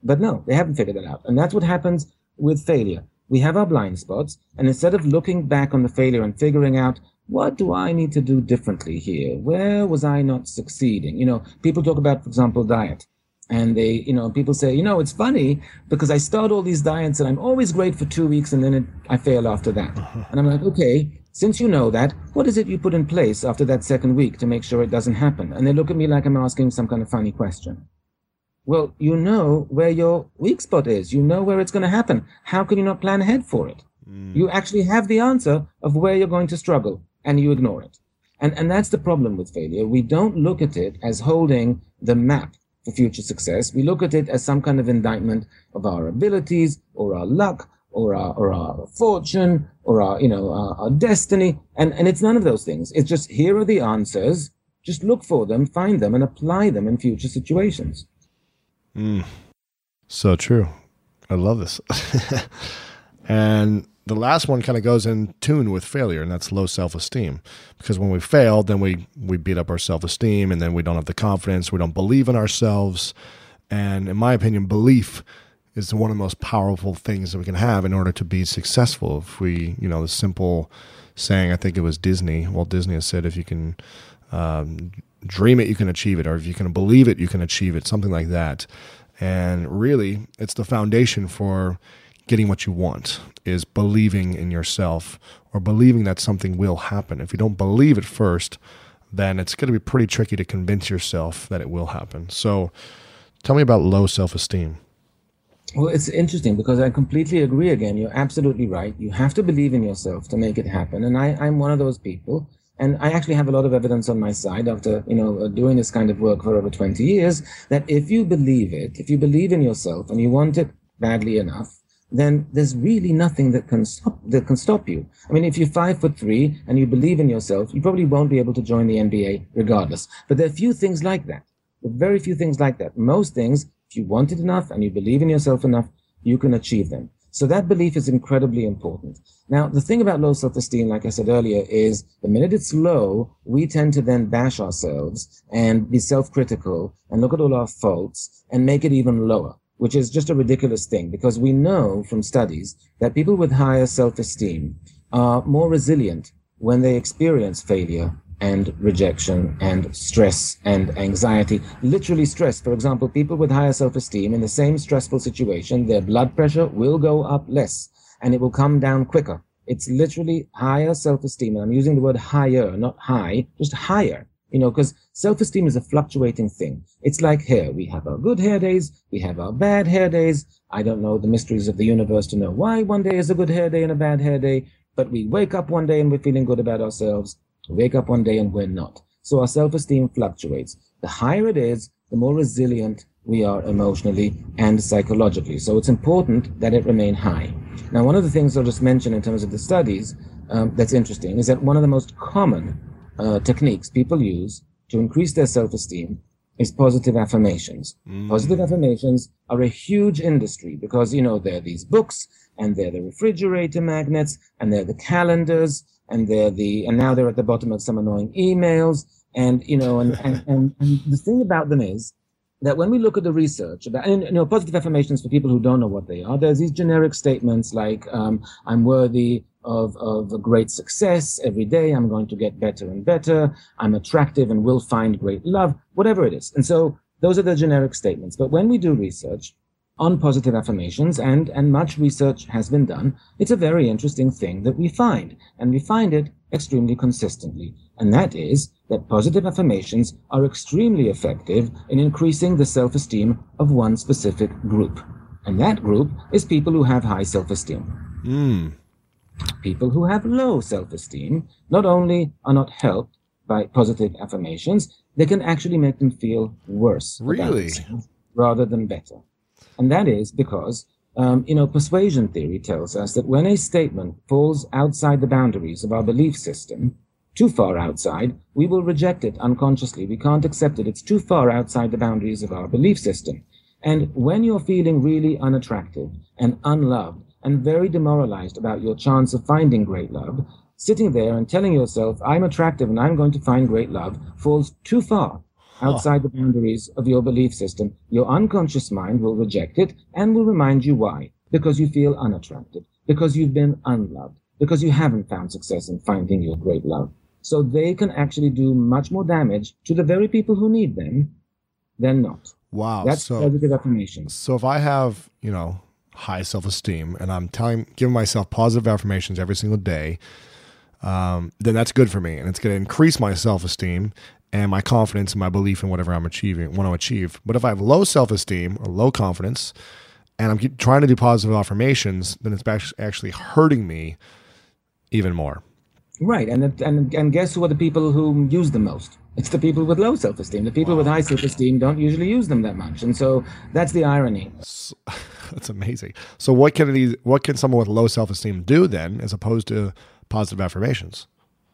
But no, they haven't figured it out. And that's what happens with failure. We have our blind spots, and instead of looking back on the failure and figuring out, what do I need to do differently here? Where was I not succeeding? You know, people talk about, for example, diet and they you know people say you know it's funny because i start all these diets and i'm always great for two weeks and then it, i fail after that and i'm like okay since you know that what is it you put in place after that second week to make sure it doesn't happen? And they look at me like i'm asking some kind of funny question. Well you know where your weak spot is. You know where it's going to happen. How can you not plan ahead for it? Mm. you actually have the answer of where you're going to struggle and you ignore it. And and that's the problem with failure. We don't look at it as holding the map for future success. We look at it as some kind of indictment of our abilities or our luck or our, or our fortune or our, you know, our, destiny. And, and it's none of those things. It's just here are the answers. Just look for them, find them, and apply them in future situations.
Mm. So true. I love this. and the last one kind of goes in tune with failure, and that's low self esteem. Because when we fail, then we, we beat up our self esteem, and then we don't have the confidence, we don't believe in ourselves. And in my opinion, belief is one of the most powerful things that we can have in order to be successful. If we, you know, the simple saying, I think it was Disney, Walt Disney has said, if you can um, dream it, you can achieve it, or if you can believe it, you can achieve it, something like that. And really, it's the foundation for getting what you want is believing in yourself or believing that something will happen. If you don't believe it first, then it's going to be pretty tricky to convince yourself that it will happen. So, tell me about low self esteem.
Well, it's interesting because I completely agree again. You're absolutely right. You have to believe in yourself to make it happen. And I, I'm one of those people. And I actually have a lot of evidence on my side after, you know, uh, doing this kind of work for over 20 years that if you believe it, if you believe in yourself and you want it badly enough, then there's really nothing that can stop that can stop you. I mean, if you're five foot three and you believe in yourself, you probably won't be able to join the NBA regardless. But there are few things like that. There are very few things like that. Most things if you want it enough and you believe in yourself enough, you can achieve them. So that belief is incredibly important. Now, the thing about low self-esteem, like I said earlier, is the minute it's low, we tend to then bash ourselves and be self-critical and look at all our faults and make it even lower, which is just a ridiculous thing because we know from studies that people with higher self-esteem are more resilient when they experience failure and rejection and stress and anxiety. Literally stress. For example, people with higher self-esteem in the same stressful situation, their blood pressure will go up less and it will come down quicker. It's literally higher self-esteem. And I'm using the word higher, not high, just higher. You know, because self-esteem is a fluctuating thing. It's like hair. We have our good hair days. We have our bad hair days. I don't know the mysteries of the universe to know why one day is a good hair day and a bad hair day, but we wake up one day and we're feeling good about ourselves wake up one day and we're not. So our self-esteem fluctuates. The higher it is, the more resilient we are emotionally and psychologically. So it's important that it remain high. Now, one of the things I'll just mention in terms of the studies um, that's interesting is that one of the most common uh, techniques people use to increase their self-esteem is positive affirmations. Mm. Positive affirmations are a huge industry because, you know, there are these books and they're the refrigerator magnets and they're the calendars and they're the and now they're at the bottom of some annoying emails. And you know and and, and, and the thing about them is that when we look at the research about and, you know positive affirmations for people who don't know what they are there's these generic statements like um, i'm worthy of, of a great success. Every day i'm going to get better and better. I'm attractive and will find great love whatever it is. And so those are the generic statements. But when we do research on positive affirmations, and, and much research has been done, it's a very interesting thing that we find, and we find it extremely consistently. And that is that positive affirmations are extremely effective in increasing the self-esteem of one specific group. And that group is people who have high self-esteem.
Mm.
People who have low self-esteem not only are not helped by positive affirmations, they can actually make them feel worse.
Really?
Rather than better. And that is because, um, you know, persuasion theory tells us that when a statement falls outside the boundaries of our belief system, too far outside, we will reject it unconsciously. We can't accept it. It's too far outside the boundaries of our belief system. And when you're feeling really unattractive and unloved and very demoralized about your chance of finding great love, sitting there and telling yourself, I'm attractive and I'm going to find great love falls too far outside the boundaries of your belief system, your unconscious mind will reject it and will remind you why. Because you feel unattractive, because you've been unloved, because you haven't found success in finding your great love. So they can actually do much more damage to the very people who need them than not.
Wow.
That's so, positive affirmations.
So if I have, you know, high self esteem and I'm telling, giving myself positive affirmations every single day, um, then that's good for me and it's going to increase my self esteem and my confidence and my belief in whatever I'm achieving, want to achieve. But if I have low self esteem or low confidence, and I'm trying to do positive affirmations, then it's actually hurting me even more.
Right, and and and guess who are the people who use them most? It's the people with low self esteem. The people wow. with high self esteem don't usually use them that much, and so that's the irony.
So,
That's amazing. So what can these what can someone with low self-esteem do then as opposed to positive affirmations?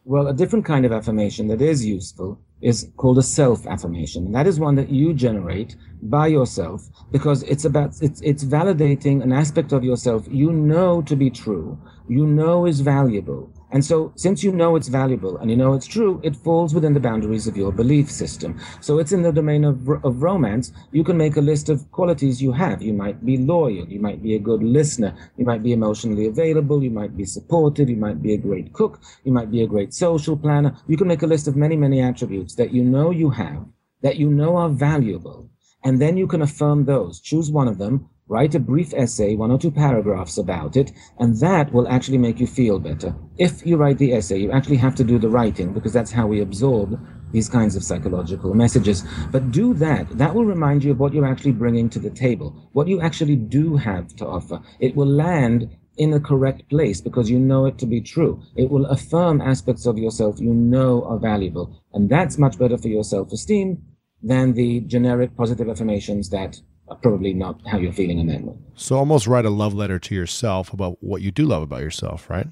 Well, a different kind of affirmation that is useful is called a self affirmation. And that is one that you generate by yourself because it's about it's it's validating an aspect of yourself you know to be true, you know is valuable, and so, since you know it's valuable and you know it's true, it falls within the boundaries of your belief system. So, it's in the domain of, of romance. You can make a list of qualities you have. You might be loyal. You might be a good listener. You might be emotionally available. You might be supportive. You might be a great cook. You might be a great social planner. You can make a list of many, many attributes that you know you have, that you know are valuable. And then you can affirm those. Choose one of them Write a brief essay, one or two paragraphs about it, and that will actually make you feel better. If you write the essay, you actually have to do the writing because that's how we absorb these kinds of psychological messages. But do that. That will remind you of what you're actually bringing to the table, what you actually do have to offer. It will land in the correct place because you know it to be true. It will affirm aspects of yourself you know are valuable. And that's much better for your self esteem than the generic positive affirmations that probably not how you're feeling in that moment.
So almost write a love letter to yourself about what you do love about yourself, right?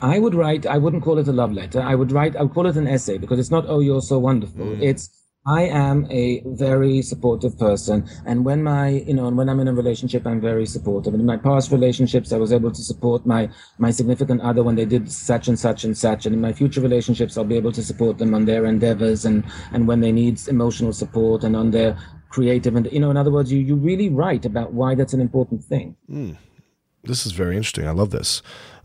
I would write, I wouldn't call it a love letter. I would write, I would call it an essay because it's not, oh, you're so wonderful. Mm. It's, I am a very supportive person. And when my, you know, and when I'm in a relationship, I'm very supportive. And in my past relationships, I was able to support my, my significant other when they did such and such and such. And in my future relationships, I'll be able to support them on their endeavors and, and when they need emotional support and on their creative and you know in other words you you really write about why that's an important thing mm.
this is very interesting i love this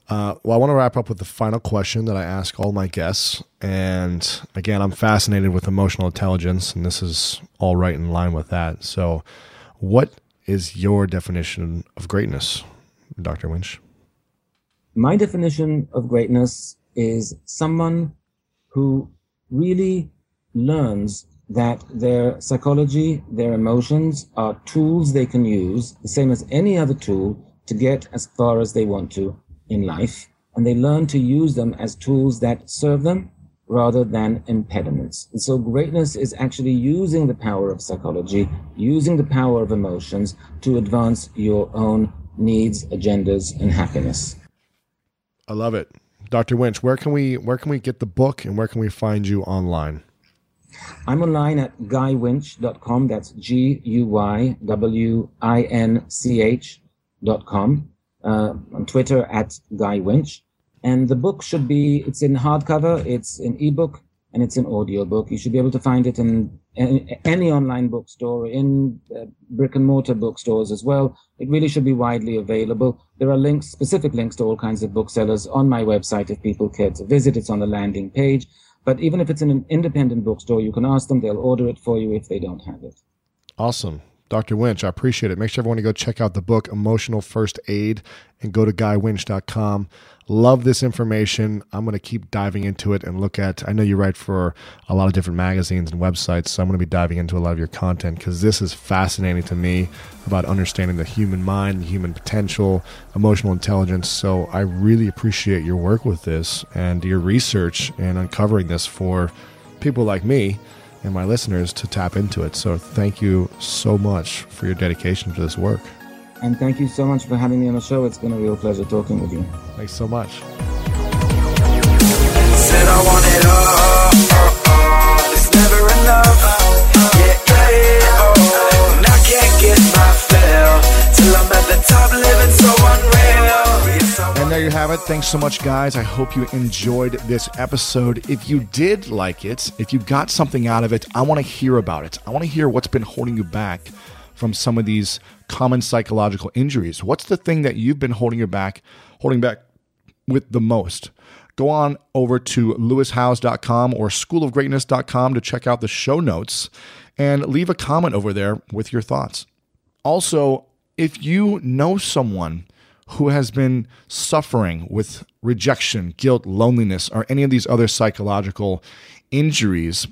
uh, well, I want to wrap up with the final question that I ask all my guests. And again, I'm fascinated with emotional intelligence, and this is all right in line with that. So, what is your definition of greatness, Dr. Winch?
My definition of greatness is someone who really learns that their psychology, their emotions are tools they can use, the same as any other tool, to get as far as they want to in life. And they learn to use them as tools that serve them rather than impediments. And so greatness is actually using the power of psychology, using the power of emotions to advance your own needs, agendas, and happiness.
I love it. Dr. Winch, where can we where can we get the book and where can we find you online?
I'm online at guywinch.com. That's G U Y W I N C H.com. Uh, on Twitter at Guy Winch. And the book should be, it's in hardcover, it's in ebook, and it's an audiobook. You should be able to find it in, in any online bookstore, in uh, brick and mortar bookstores as well. It really should be widely available. There are links, specific links to all kinds of booksellers on my website if people care to visit. It's on the landing page. But even if it's in an independent bookstore, you can ask them, they'll order it for you if they don't have it.
Awesome. Dr. Winch, I appreciate it. Make sure everyone to go check out the book, Emotional First Aid, and go to guywinch.com. Love this information. I'm going to keep diving into it and look at. I know you write for a lot of different magazines and websites, so I'm going to be diving into a lot of your content because this is fascinating to me about understanding the human mind, the human potential, emotional intelligence. So I really appreciate your work with this and your research and uncovering this for people like me and my listeners to tap into it. So thank you so much for your dedication to this work.
And thank you so much for having me on the show. It's been a real pleasure talking with you.
Thanks so much.
Said I want it all, It's never enough. Yeah, yeah. Oh. And I can't get my fill till I'm at the top, living so unreal.
And there you have it. Thanks so much, guys. I hope you enjoyed this episode. If you did like it, if you got something out of it, I want to hear about it. I want to hear what's been holding you back from some of these common psychological injuries. What's the thing that you've been holding your back, holding back with the most? Go on over to lewishowes.com or schoolofgreatness.com to check out the show notes and leave a comment over there with your thoughts. Also, if you know someone who has been suffering with rejection, guilt, loneliness, or any of these other psychological injuries,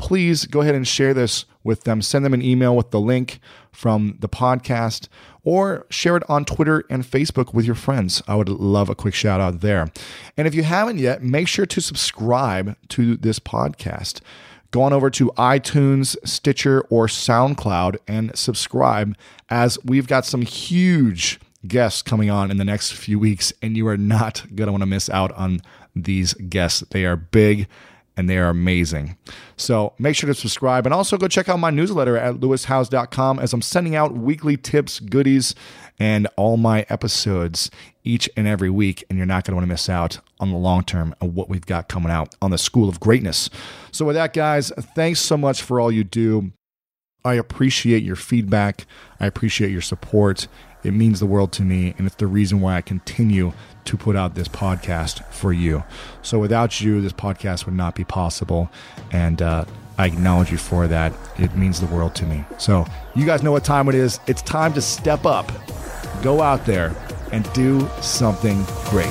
please go ahead and share this with them. Send them an email with the link from the podcast or share it on Twitter and Facebook with your friends. I would love a quick shout out there. And if you haven't yet, make sure to subscribe to this podcast. go on over to iTunes, Stitcher, or SoundCloud and subscribe as we've got some huge guests coming on in the next few weeks, and you are not going to want to miss out on these guests. They are big and they are amazing. So make sure to subscribe and also go check out my newsletter at lewishowes.com as I'm sending out weekly tips, goodies, and all my episodes each and every week. And you're not going to want to miss out on the long term of what we've got coming out on the School of Greatness. So, with that, guys, thanks so much for all you do. I appreciate your feedback. I appreciate your support. It means the world to me, and it's the reason why I continue to put out this podcast for you. So without you, this podcast would not be possible. And uh, I acknowledge you for that. It means the world to me. So you guys know what time it is. It's time to step up, go out there, and do something great.